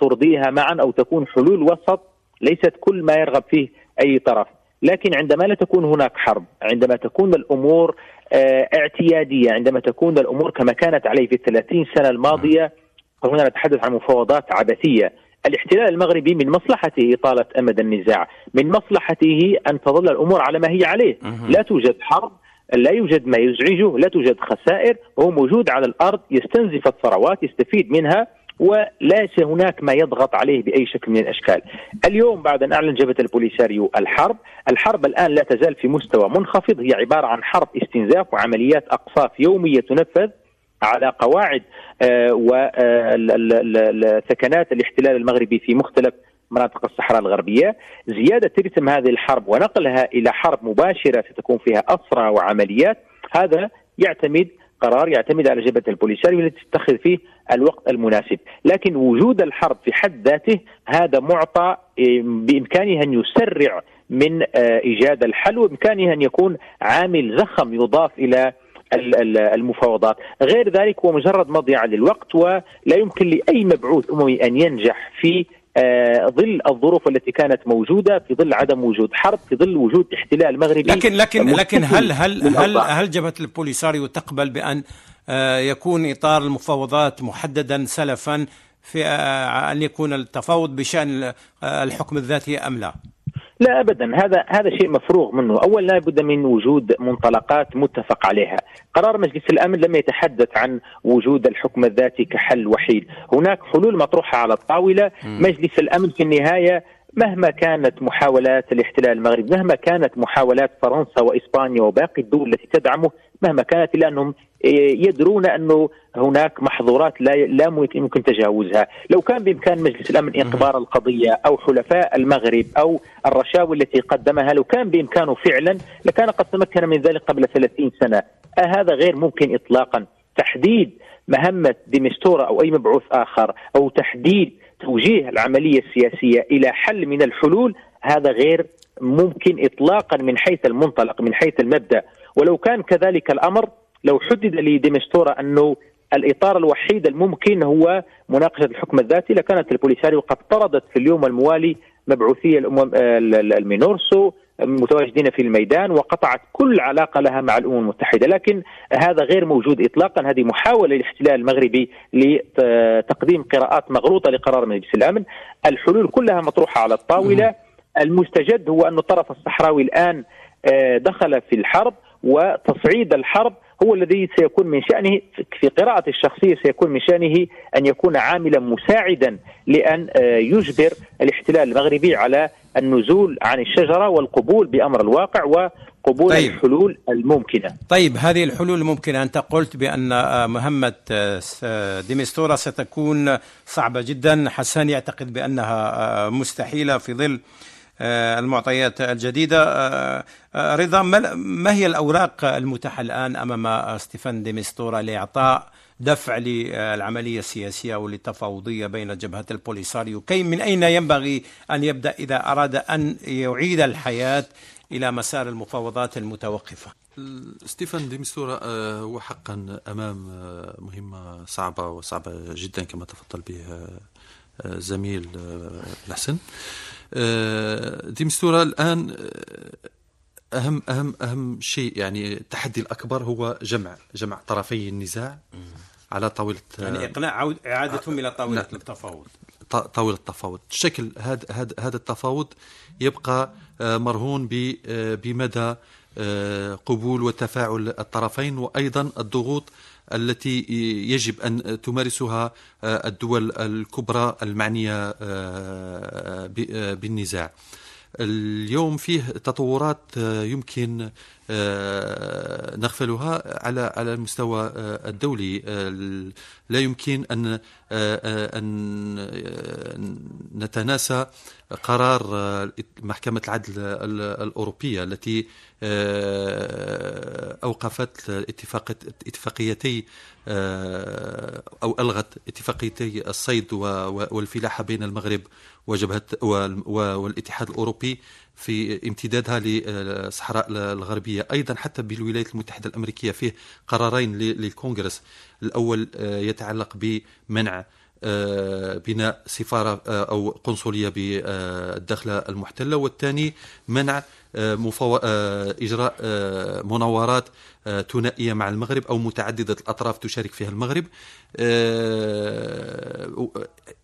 ترضيها معا أو تكون حلول وسط ليست كل ما يرغب فيه أي طرف. لكن عندما لا تكون هناك حرب عندما تكون الأمور اعتيادية عندما تكون الأمور كما كانت عليه في الثلاثين سنة الماضية فهنا نتحدث عن مفاوضات عبثية. الاحتلال المغربي من مصلحته إطالة أمد النزاع من مصلحته أن تظل الأمور على ما هي عليه. لا توجد حرب لا يوجد ما يزعجه لا توجد خسائر هو موجود على الأرض يستنزف الثروات يستفيد منها. وليس هناك ما يضغط عليه بأي شكل من الأشكال. اليوم بعد أن أعلن جبهة البوليساريو الحرب، الحرب الآن لا تزال في مستوى منخفض. هي عبارة عن حرب استنزاف وعمليات أقصاف يومية تنفذ على قواعد وسكنات الاحتلال المغربي في مختلف مناطق الصحراء الغربية. زيادة رتم هذه الحرب ونقلها إلى حرب مباشرة ستكون فيها أسرى وعمليات. هذا يعتمد قرار يعتمد على جبهة البوليساريو التي تتخذ فيه الوقت المناسب. لكن وجود الحرب في حد ذاته هذا معطى بإمكانه أن يسرع من إيجاد الحل وبإمكانه أن يكون عامل زخم يضاف إلى المفاوضات. غير ذلك هو مجرد مضيعة للوقت ولا يمكن لأي مبعوث أممي أن ينجح في ظل الظروف التي كانت موجودة في ظل عدم وجود حرب في ظل وجود احتلال مغربي لكن لكن لكن هل هل هل هل جبهة البوليساريو تقبل بأن يكون إطار المفاوضات محددا سلفا في أن يكون التفاوض بشأن الحكم الذاتي أم لا؟ لا ابدا هذا هذا شيء مفروغ منه، اولا لابد من وجود منطلقات متفق عليها، قرار مجلس الأمن لم يتحدث عن وجود الحكم الذاتي كحل وحيد، هناك حلول مطروحة على الطاولة،. مجلس الأمن في النهاية مهما كانت محاولات الاحتلال المغربي، مهما كانت محاولات فرنسا وإسبانيا وباقي الدول التي تدعمه، مهما كانت إلا أنهم يدرون انه هناك محظورات لا لا يمكن تجاوزها، لو كان بإمكان مجلس الأمن إنقبار القضية أو حلفاء المغرب أو الرشاوي التي قدمها لو كان بإمكانه فعلا لكان قد تمكن من ذلك قبل 30 سنة، هذا غير ممكن اطلاقا، تحديد مهمة ديمستورا أو أي مبعوث آخر أو تحديد توجيه العملية السياسية إلى حل من الحلول هذا غير ممكن اطلاقا من حيث المنطلق من حيث المبدأ. ولو كان كذلك الأمر لو حدد لديمستورا أنه الإطار الوحيد الممكن هو مناقشة الحكم الذاتي لكانت البوليساريو قد طردت في اليوم الموالي مبعوثي الأمم المينورسو. متواجدين في الميدان وقطعت كل علاقة لها مع الأمم المتحدة، لكن هذا غير موجود اطلاقا، هذه محاولة للاحتلال المغربي لتقديم قراءات مغلوطة لقرار مجلس الأمن، الحلول كلها مطروحة على الطاولة، المستجد هو أن الطرف الصحراوي الآن دخل في الحرب وتصعيد الحرب هو الذي سيكون من شأنه في قراءة الشخصية سيكون من شأنه أن يكون عاملا مساعدا لأن يجبر الاحتلال المغربي على النزول عن الشجرة والقبول بأمر الواقع وقبول طيب. الحلول الممكنة. طيب هذه الحلول الممكنة. أنت قلت بأن مهمة ديمستورا ستكون صعبة جدا. حسان يعتقد بأنها مستحيلة في ظل المعطيات الجديدة. رضا ما هي الأوراق المتاحة الآن أمام ستيفان ديمستورا لإعطاء دفع للعملية السياسية والتفاوضية بين جبهة البوليساريو؟ كي من أين ينبغي أن يبدأ إذا أراد أن يعيد الحياة إلى مسار المفاوضات المتوقفة؟ ستيفان ديمستورا هو حقا أمام مهمة صعبة وصعبة جدا كما تفضل به زميل الحسن ديمستورا الآن أهم أهم أهم شيء يعني التحدي الأكبر هو جمع جمع طرفي النزاع على طاولة يعني إقناع إعادتهم إلى طاولة نعم. التفاوض. طاولة التفاوض. شكل هذا هذا هذا التفاوض يبقى مرهون بمدى قبول وتفاعل الطرفين وأيضا الضغوط التي يجب أن تمارسها الدول الكبرى المعنية بالنزاع. اليوم فيه تطورات يمكن آه، نغفلها على على المستوى آه، الدولي. آه، لا يمكن أن أن نتناسى قرار محكمة العدل الأوروبية التي أوقفت اتفاقيتي أو ألغت اتفاقيتي الصيد والفلاحه بين المغرب وجبهة والاتحاد الأوروبي. في امتدادها للصحراء الغربية. أيضا حتى بالولايات المتحدة الأمريكية فيه قرارين للكونغرس. الأول آه، يتعلق بمنع آه، بناء سفارة آه، أو قنصلية بالداخلة المحتلة والثاني منع مفو... إجراء مناورات ثنائية مع المغرب أو متعددة الأطراف تشارك فيها المغرب.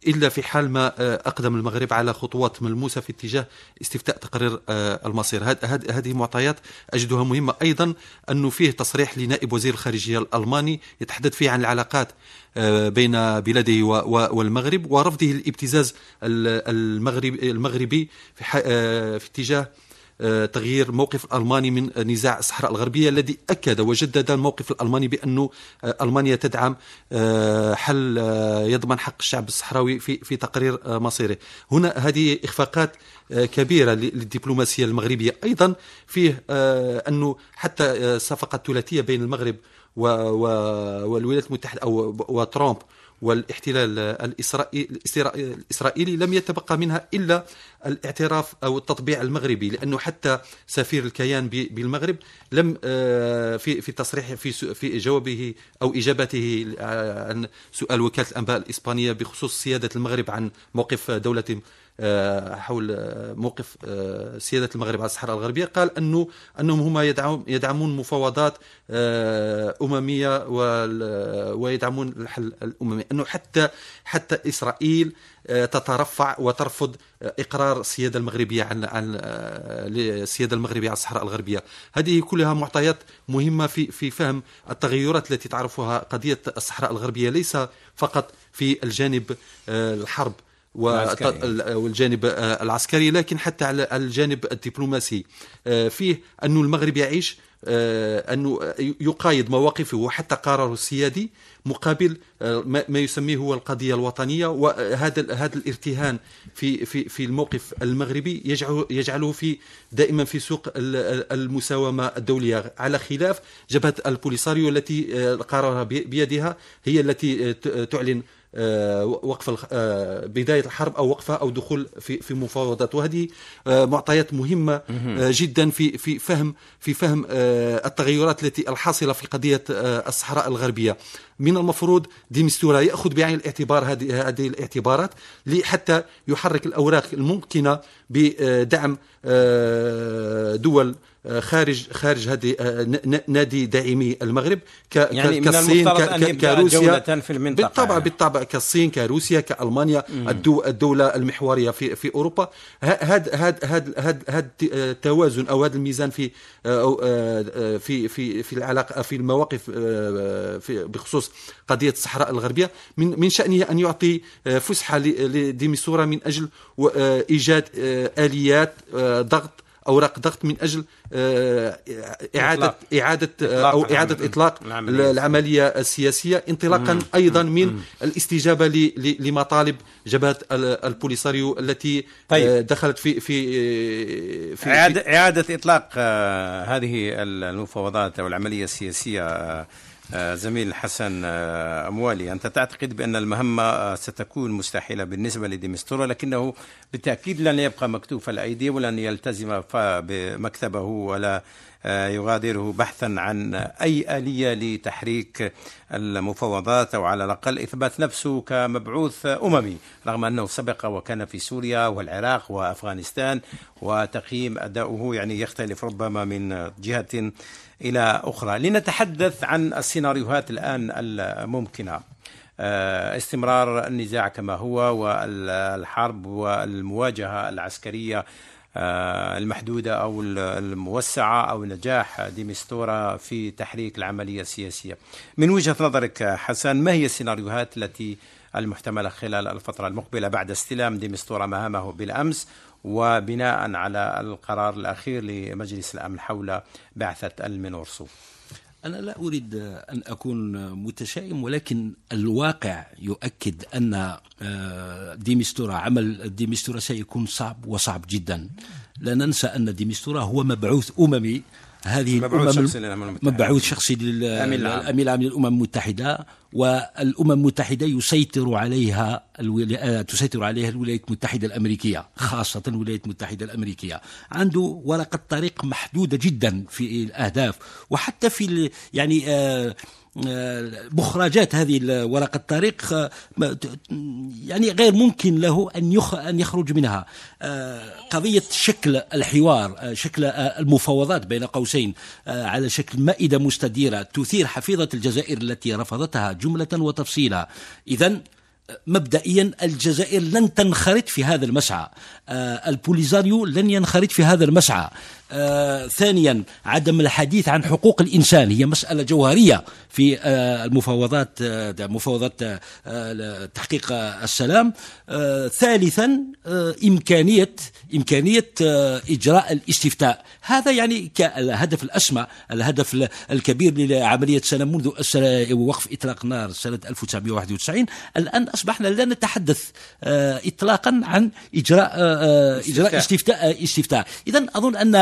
إلا في حال ما أقدم المغرب على خطوات ملموسة في اتجاه استفتاء تقرير المصير. هذه معطيات أجدها مهمة أيضا أنه فيه تصريح لنائب وزير الخارجية الألماني يتحدث فيه عن العلاقات بين بلاده والمغرب ورفضه الابتزاز المغربي في, اتجاه آه، تغيير موقف الألماني من نزاع الصحراء الغربية الذي أكد وجدد الموقف الألماني بأن آه، ألمانيا تدعم آه، حل يضمن حق الشعب الصحراوي في في تقرير مصيره. هنا هذه إخفاقات كبيرة للدبلوماسية المغربية. أيضا فيه أنه حتى الصفقة الثلاثية بين المغرب والولايات المتحدة أو وترامب والاحتلال الإسرائيلي لم يتبقى منها إلا الاعتراف أو التطبيع المغربي لأنه حتى سفير الكيان بالمغرب لم آه، في في تصريح في في جوابه أو إجابته عن سؤال وكالة الأنباء الإسبانية بخصوص سيادة المغرب عن موقف دولة آه، حول آه، موقف آه، سيادة المغرب على الصحراء الغربية. قال أنه أنهم هما يدعمون مفاوضات أممية ويدعمون الحل الأممي. أنه حتى حتى إسرائيل تترفع وترفض إقرار السيادة المغربية عن عن السياده المغربية على الصحراء الغربية. هذه كلها معطيات مهمة في في فهم التغيرات التي تعرفها قضية الصحراء الغربية ليس فقط في الجانب الحرب. والجانب آه، العسكري لكن حتى على الجانب الدبلوماسي. آه، فيه أن المغرب يعيش آه، أنه يقايد مواقفه وحتى قراره السيادي مقابل ما يسميه هو القضية الوطنية. وهذا هذا الارتهان في في في الموقف المغربي يجعله يجعله في دائما في سوق المساومة الدولية. على خلاف جبهة البوليساريو التي قرارها بيدها هي التي تعلن وقف آه، بداية الحرب أو وقفها أو دخول في في مفاوضات. وهذه آه، معطيات مهمة جدا في في فهم في فهم التغيرات التي الحاصلة في قضية الصحراء الغربية. من المفروض ديمستورا يأخذ بعين الاعتبار هذه هذه الاعتبارات حتى يحرك الأوراق الممكنة بدعم دول خارج خارج هذه نادي داعمي المغرب ك يعني كالصين من كروسيا. في المنطقة. بالطبع بالطبع كالصين كروسيا كألمانيا الدو الدولة المحورية في في أوروبا. هذا هذا هذا هذا التوازن أو هذا الميزان في أو في في في العلاقة في المواقف في بخصوص قضية الصحراء الغربية. من من شأنه أن يعطي فسحة لديميسورا من أجل إيجاد آليات ضغط أوراق ضغط من أجل آه، اعاده إطلاق. إعادة آه، أو إعادة إطلاق العملية, العملية السياسية انطلاقا مم. أيضا من مم. الاستجابة لمطالب جبهة البوليساريو التي طيب. آه، دخلت في في في اعاده إعادة إطلاق هذه المفاوضات أو العملية السياسية زميل حسن آه، أموالي أنت تعتقد بأن المهمة آه، ستكون مستحيلة بالنسبة لديمستورا لكنه بالتأكيد لن يبقى مكتوف الأيدي ولن يلتزم بمكتبه ولا يغادره بحثا عن أي آلية لتحريك المفاوضات أو على الأقل إثبات نفسه كمبعوث أممي رغم أنه سبق وكان في سوريا والعراق وأفغانستان وتقييم أداؤه يعني يختلف ربما من جهة إلى أخرى. لنتحدث عن السيناريوهات الآن الممكنة. آه، استمرار النزاع كما هو والحرب والمواجهة العسكرية المحدودة أو الموسعة أو نجاح ديمستورا في تحريك العملية السياسية. من وجهة نظرك حسن ما هي السيناريوهات التي المحتملة خلال الفترة المقبلة بعد استلام ديمستورا مهامه بالأمس وبناء على القرار الأخير لمجلس الأمن حول بعثة المنورسو؟ أنا لا أريد أن أكون متشائم ولكن الواقع يؤكد أن آه، ديمستورا عمل ديمستورا سيكون صعب وصعب جدا. لا ننسى أن ديمستورا هو مبعوث أممي هذه مبعوث شخصي للأمم المتحدة مبعوث شخصي للأمين العام للأمم المتحدة والأمم المتحدة يسيطر عليها. آه، تسيطر عليها الولايات المتحدة الأمريكية خاصة الولايات المتحدة الأمريكية عنده ورقة طريق محدودة جدا في الأهداف وحتى في. يعني آه مخرجات هذه ورقة الطريق آه، يعني غير ممكن له أن أن يخرج منها. آه، قضية شكل الحوار آه، شكل المفاوضات بين قوسين على شكل مائدة مستديرة تثير حفيظة الجزائر التي رفضتها جملة وتفصيلا. إذا مبدئيا الجزائر لن تنخرط في هذا المسعى. البوليزاريو لن ينخرط في هذا المسعى. آه ثانيا عدم الحديث عن حقوق الإنسان. هي مسألة جوهرية في آه المفاوضات آه مفاوضات آه تحقيق السلام. آه ثالثا إمكانية إمكانية إجراء الاستفتاء. هذا يعني الهدف الأسمى الهدف الكبير لعملية سلام منذ وقف إطلاق النار سنة 1991 الآن أصبحنا لا نتحدث إطلاقا عن إجراء إجراء استفتاء استفتاء. إذا أظن أن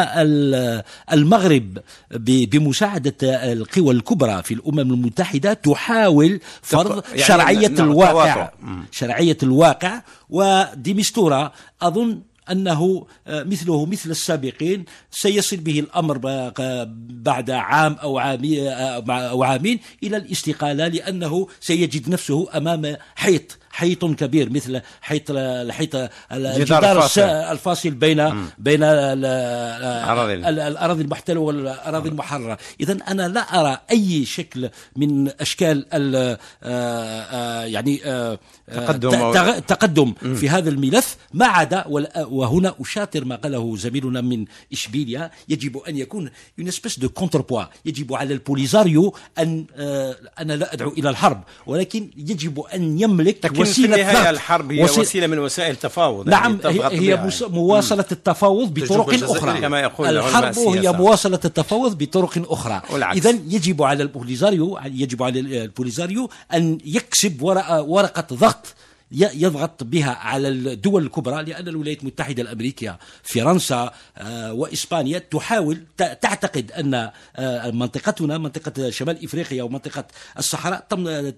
المغرب بمساعدة القوى الكبرى في الأمم المتحدة تحاول فرض يعني شرعية الواقع. شرعية الواقع. وديمستورا أظن أنه مثله مثل السابقين سيصل به الأمر بعد عام أو أو عامين إلى الاستقالة لأنه سيجد نفسه أمام حيط حيط كبير مثل حيط الحيط الجدار الفاصل, الفاصل بين. بين الأراضي. المحتله والأراضي المحررة. اذا أنا لا أرى أي شكل من أشكال آه، آه، يعني آه، تقدم تقدم في هذا الملف. ما عدا وهنا أشاطر ما قاله زميلنا من إشبيليا. يجب أن يكون une espèce de contrepoids يجب على البوليزاريو أن أنا لا أدعو إلى الحرب ولكن يجب أن يملك وسيلة في النهايه الحرب هي وسيلة, وسيلة من وسائل التفاوض نعم يعني هي, هي مواصلة التفاوض بطرق أخرى. كما يقول الحرب هي مواصلة التفاوض بطرق أخرى. اذا يجب على البوليزاريو يجب على البوليزاريو أن يكسب ورقة ضغط يضغط بها على الدول الكبرى لأن الولايات المتحدة الأمريكية فرنسا آه، وإسبانيا تحاول تعتقد أن آه، منطقتنا منطقة شمال إفريقيا ومنطقة الصحراء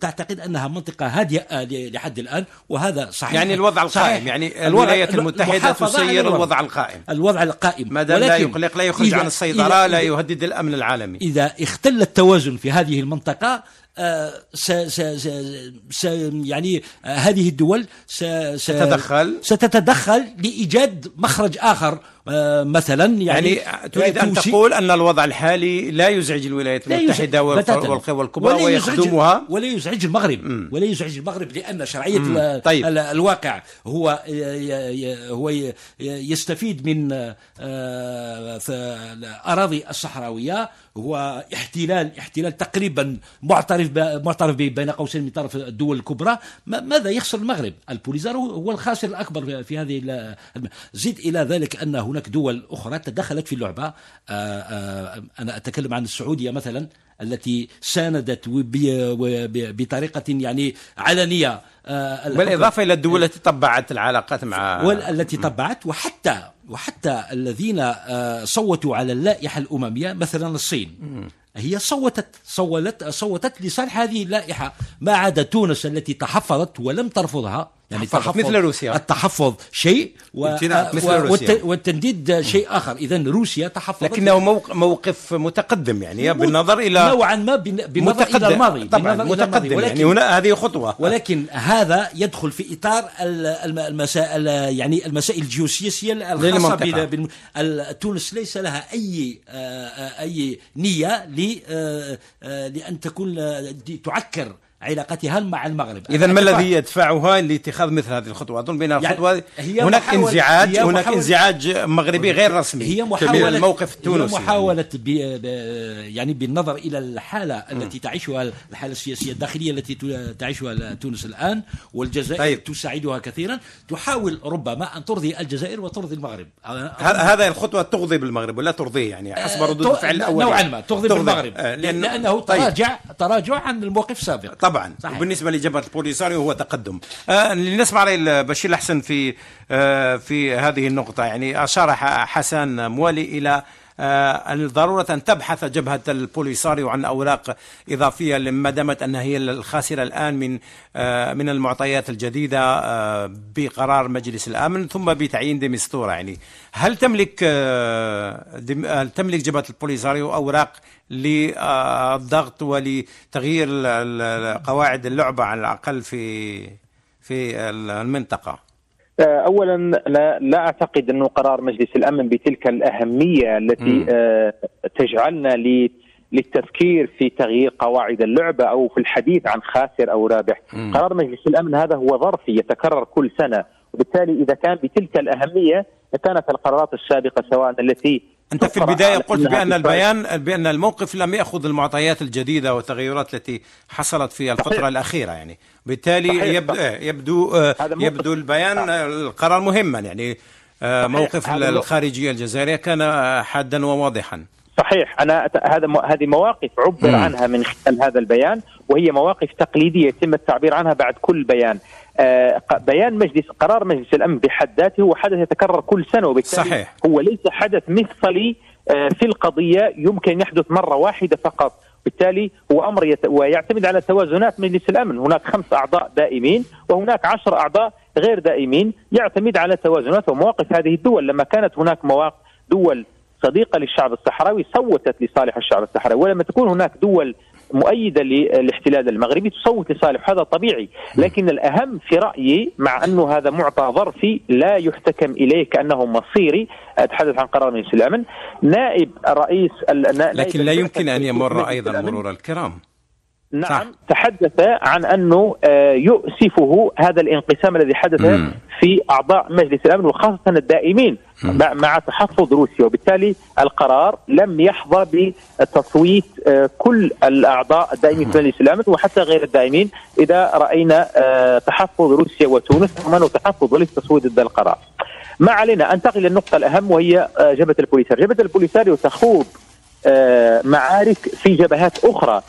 تعتقد أنها منطقة هادئة لحد الآن وهذا صحيح. يعني الوضع القائم صحيح يعني الولايات المتحدة تسير الوضع. القائم. الوضع القائم. ما دام لا يقلق لا يخرج عن السيطرة لا يهدد الأمن العالمي. إذا اختل التوازن في هذه المنطقة س س س يعني هذه الدول ستتدخل. ستتدخل لإيجاد مخرج آخر آه، مثلا يعني, يعني تريد أن تقول أن الوضع الحالي لا يزعج الولايات المتحدة والقوى الكبرى ويخدمها. ولا يزعج المغرب. ولا يزعج المغرب لأن شرعية طيب. الواقع هو هو يستفيد من آه، الأراضي الصحراوية. هو احتلال احتلال تقريبا معترف معترف به بين قوسين من طرف الدول الكبرى. ماذا يخسر المغرب؟ البوليزارو هو الخاسر الأكبر في هذه زد إلى ذلك ان هناك دول أخرى تدخلت في اللعبة. آه، آه، أنا أتكلم عن السعودية مثلا التي ساندت بطريقة يعني علنية. آه، بالإضافة إلى الدول التي طبعت العلاقات مع والتي طبعت وحتى وحتى الذين صوتوا على اللائحة الأممية مثلا الصين. هي صوتت صولت صوتت لصالح هذه اللائحة. ما عدا تونس التي تحفظت ولم ترفضها. يعني تحفظ مثل روسيا. التحفظ شيء و... مثل روسيا. والتنديد شيء آخر. اذا روسيا تحفظت. لكنه موقف متقدم يعني بالنظر إلى نوعا ما بالنظر متقدم. إلى الماضي طبعا متقدم ولكن يعني هنا هذه خطوة. ولكن هذا يدخل في إطار المسائل يعني المسائل الجيوسياسية الخاصة بال... تونس ليس لها أي أي نية لأن تكون تعكر علاقتها مع المغرب؟ اذا ما الذي يدفعها لاتخاذ مثل هذه الخطوة؟ أظن بان يعني الخطوة هي هناك انزعاج هي هناك انزعاج مغربي غير رسمي. هي محاولة الموقف التونسي هي محاولة بي يعني بالنظر إلى الحالة التي تعيشها الحالة السياسية الداخلية التي تعيشها تونس الآن والجزائر طيب. تساعدها كثيرا. تحاول ربما أن ترضي الجزائر وترضي المغرب. هذا الخطوة تغضب المغرب ولا ترضيه يعني؟ حسب ردود الفعل الاوليه نوعا ما تغضب المغرب آه، لأنه طيب. تراجع تراجع عن الموقف السابق. طبعا. صحيح. وبالنسبة لجبهة البوليساريو هو تقدم. آه لنسمع رأي بشير الحسن في آه في هذه النقطة. يعني أشار حسن موالي إلى آه ضرورة أن تبحث جبهة البوليساريو عن أوراق إضافية ما دامت أنها هي الخاسرة الآن من آه من المعطيات الجديدة آه بقرار مجلس الأمن ثم بتعيين ديمستورا يعني هل تملك آه هل تملك جبهة البوليساريو أوراق للضغط ولتغيير قواعد اللعبة على الأقل في في المنطقة؟ آه، اولا لا, لا أعتقد أنه قرار مجلس الأمن بتلك الأهمية التي. آه، تجعلنا للتفكير في تغيير قواعد اللعبة أو في الحديث عن خاسر أو رابح، م. قرار مجلس الأمن هذا هو ظرفي يتكرر كل سنة، وبالتالي إذا كان بتلك الأهمية كانت القرارات السابقة سواء التي أنت في البداية قلت بأن البيان بأن الموقف لم يأخذ المعطيات الجديدة والتغيرات التي حصلت في الفترة صحيح. الأخيرة يعني بالتالي صحيح. يبدو صحيح. يبدو آه، يبدو البيان. القرار مهما يعني آه، موقف الخارجية الجزائرية كان حادا وواضحا صحيح أنا هذا هذه مواقف عبر. عنها من خلال هذا البيان وهي مواقف تقليدية يتم التعبير عنها بعد كل بيان آه بيان مجلس قرار مجلس الأمن بحد ذاته هو حدث يتكرر كل سنة وبالتالي صحيح. هو ليس حدث مفصلي آه في القضية يمكن يحدث مرة واحدة فقط. بالتالي هو أمر يت... ويعتمد على توازنات مجلس الأمن، هناك خمس أعضاء دائمين وهناك عشر أعضاء غير دائمين، يعتمد على توازنات ومواقف هذه الدول، لما كانت هناك مواقف دول صديقة للشعب الصحراوي صوتت لصالح الشعب الصحراوي. ولما تكون هناك دول مؤيدة للاحتلال المغربي تصوت لصالح هذا طبيعي لكن الأهم في رأيي مع انه هذا معطى ظرفي لا يحتكم إليه كأنه مصيري أتحدث عن قرار من الأمن نائب رئيس لكن لا يمكن أن يمر أيضا مرور الكرام نعم صح. تحدث عن أنه آه، يؤسفه هذا الانقسام الذي حدث مم. في أعضاء مجلس الأمن وخاصة الدائمين. مع تحفظ روسيا. وبالتالي القرار لم يحظى بتصويت آه، كل الأعضاء الدائمين في مجلس الأمن وحتى غير الدائمين إذا رأينا آه، تحفظ روسيا وتونس رغم تحفظ وليس تصويت ضد القرار. ما علينا أنتقل للنقطه الأهم وهي جبهة البوليساريو، جبهة البوليساريو تخوض آه، معارك في جبهات أخرى.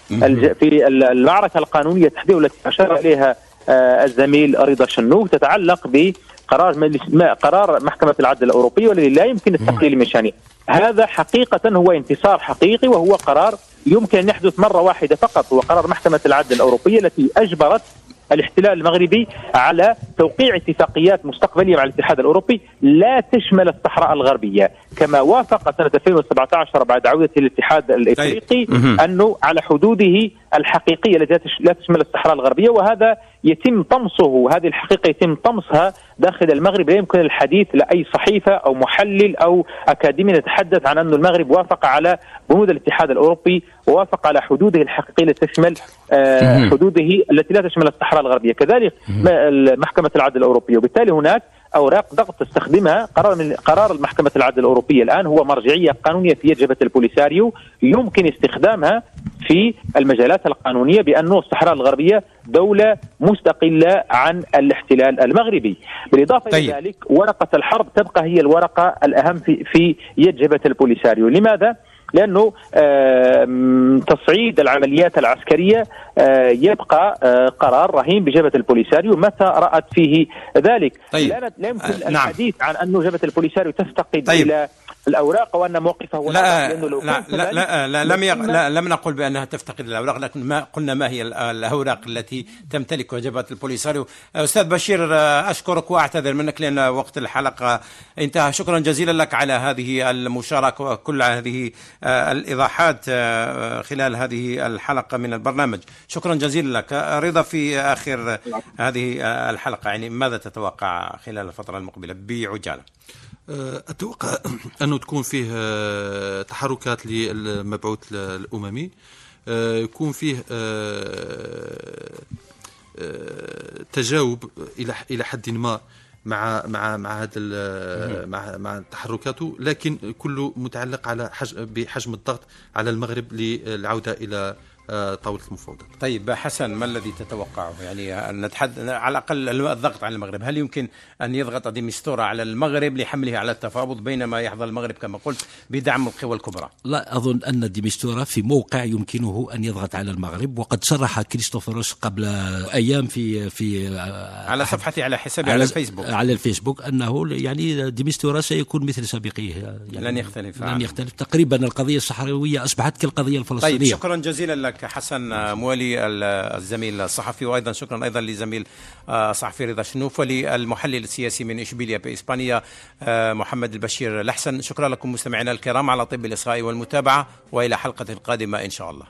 في المعركة القانونية تحديدا التي أشار إليها آه، الزميل رضا شنوف تتعلق بقرار مجلس قرار محكمة العدل الأوروبية والذي لا يمكن التقليل من شانه. هذا حقيقة هو انتصار حقيقي وهو قرار يمكن أن يحدث مرة واحدة فقط. هو قرار محكمة العدل الأوروبية التي أجبرت الاحتلال المغربي على توقيع اتفاقيات مستقبلية مع الاتحاد الأوروبي لا تشمل الصحراء الغربية، كما وافق سنة 2017 بعد عوده الاتحاد الإفريقي أنه على حدوده الحقيقية التي لا تشمل الصحراء الغربية وهذا يتم طمسه. هذه الحقيقة يتم طمسها داخل المغرب لا يمكن الحديث لأي صحيفة أو محلل أو أكاديمي يتحدث عن أن المغرب وافق على بنود الاتحاد الأوروبي ووافق على حدوده الحقيقيه التي تشمل آه، حدوده التي لا تشمل الصحراء الغربية. كذلك محكمة العدل الأوروبية. وبالتالي هناك أوراق ضغط تستخدمها. قرار من قرار محكمة العدل الأوروبية الآن هو مرجعية قانونية في يد جبهة البوليساريو. يمكن استخدامها في المجالات القانونية بانه الصحراء الغربية دولة مستقلة عن الاحتلال المغربي، بالإضافة طيب. إلى ذلك ورقة الحرب تبقى هي الورقة الأهم في في يد جبهة البوليساريو، لماذا؟ لأنه تصعيد العمليات العسكرية آه، يبقى آه، قرار رهين بجبهة البوليساريو متى رأت فيه ذلك طيب. لا يمكن آه نعم. الحديث عن انه جبهة البوليساريو تفتقد طيب. إلى الأوراق وأن موقفه هو لا لا, لا, لا, لا, لا لم يق... لا لم نقل بأنها تفتقد الأوراق لكن ما قلنا ما هي الأوراق التي تمتلكها جبهه البوليساريو أستاذ بشير أشكرك وأعتذر منك لأن وقت الحلقة انتهى. شكرا جزيلا لك على هذه المشاركة وكل هذه الإيضاحات خلال هذه الحلقة من البرنامج. شكرا جزيلا لك. رضا في آخر هذه الحلقة يعني ماذا تتوقع خلال الفترة المقبلة؟ بعجالة. أه، أتوقع أنه تكون فيه أه، تحركات للمبعوث الأممي يكون فيه تجاوب إلى إلى حد ما مع مع مع هذا مع مع تحركاته لكن كله متعلق على حجم بحجم الضغط على المغرب للعودة إلى طاولة المفاوضات طيب حسن ما الذي تتوقعه؟ يعني نتحدث على الأقل الضغط على المغرب. هل يمكن أن يضغط ديمستورا على المغرب لحمله على التفاوض بينما يحظى المغرب كما قلت بدعم القوى الكبرى؟ لا أظن أن ديمستورا في موقع يمكنه أن يضغط على المغرب وقد صرح كريستوفروس قبل أيام في في على صفحته على حسابه على, على الفيسبوك. على الفيسبوك أنه يعني ديمستورا سيكون مثل سابقيه. يعني لن يختلف. لن يختلف. تقريبا القضية الصحراوية أصبحت كالقضية الفلسطينية. طيب شكرا جزيلا لك. حسن موالي الزميل الصحفي وأيضا شكرا أيضا لزميل الصحفي رضا شنوف وللمحلل السياسي من إشبيليا بإسبانيا محمد البشير لحسن. شكرا لكم مستمعينا الكرام على طيب الإصغاء والمتابعة وإلى حلقة قادمة إن شاء الله.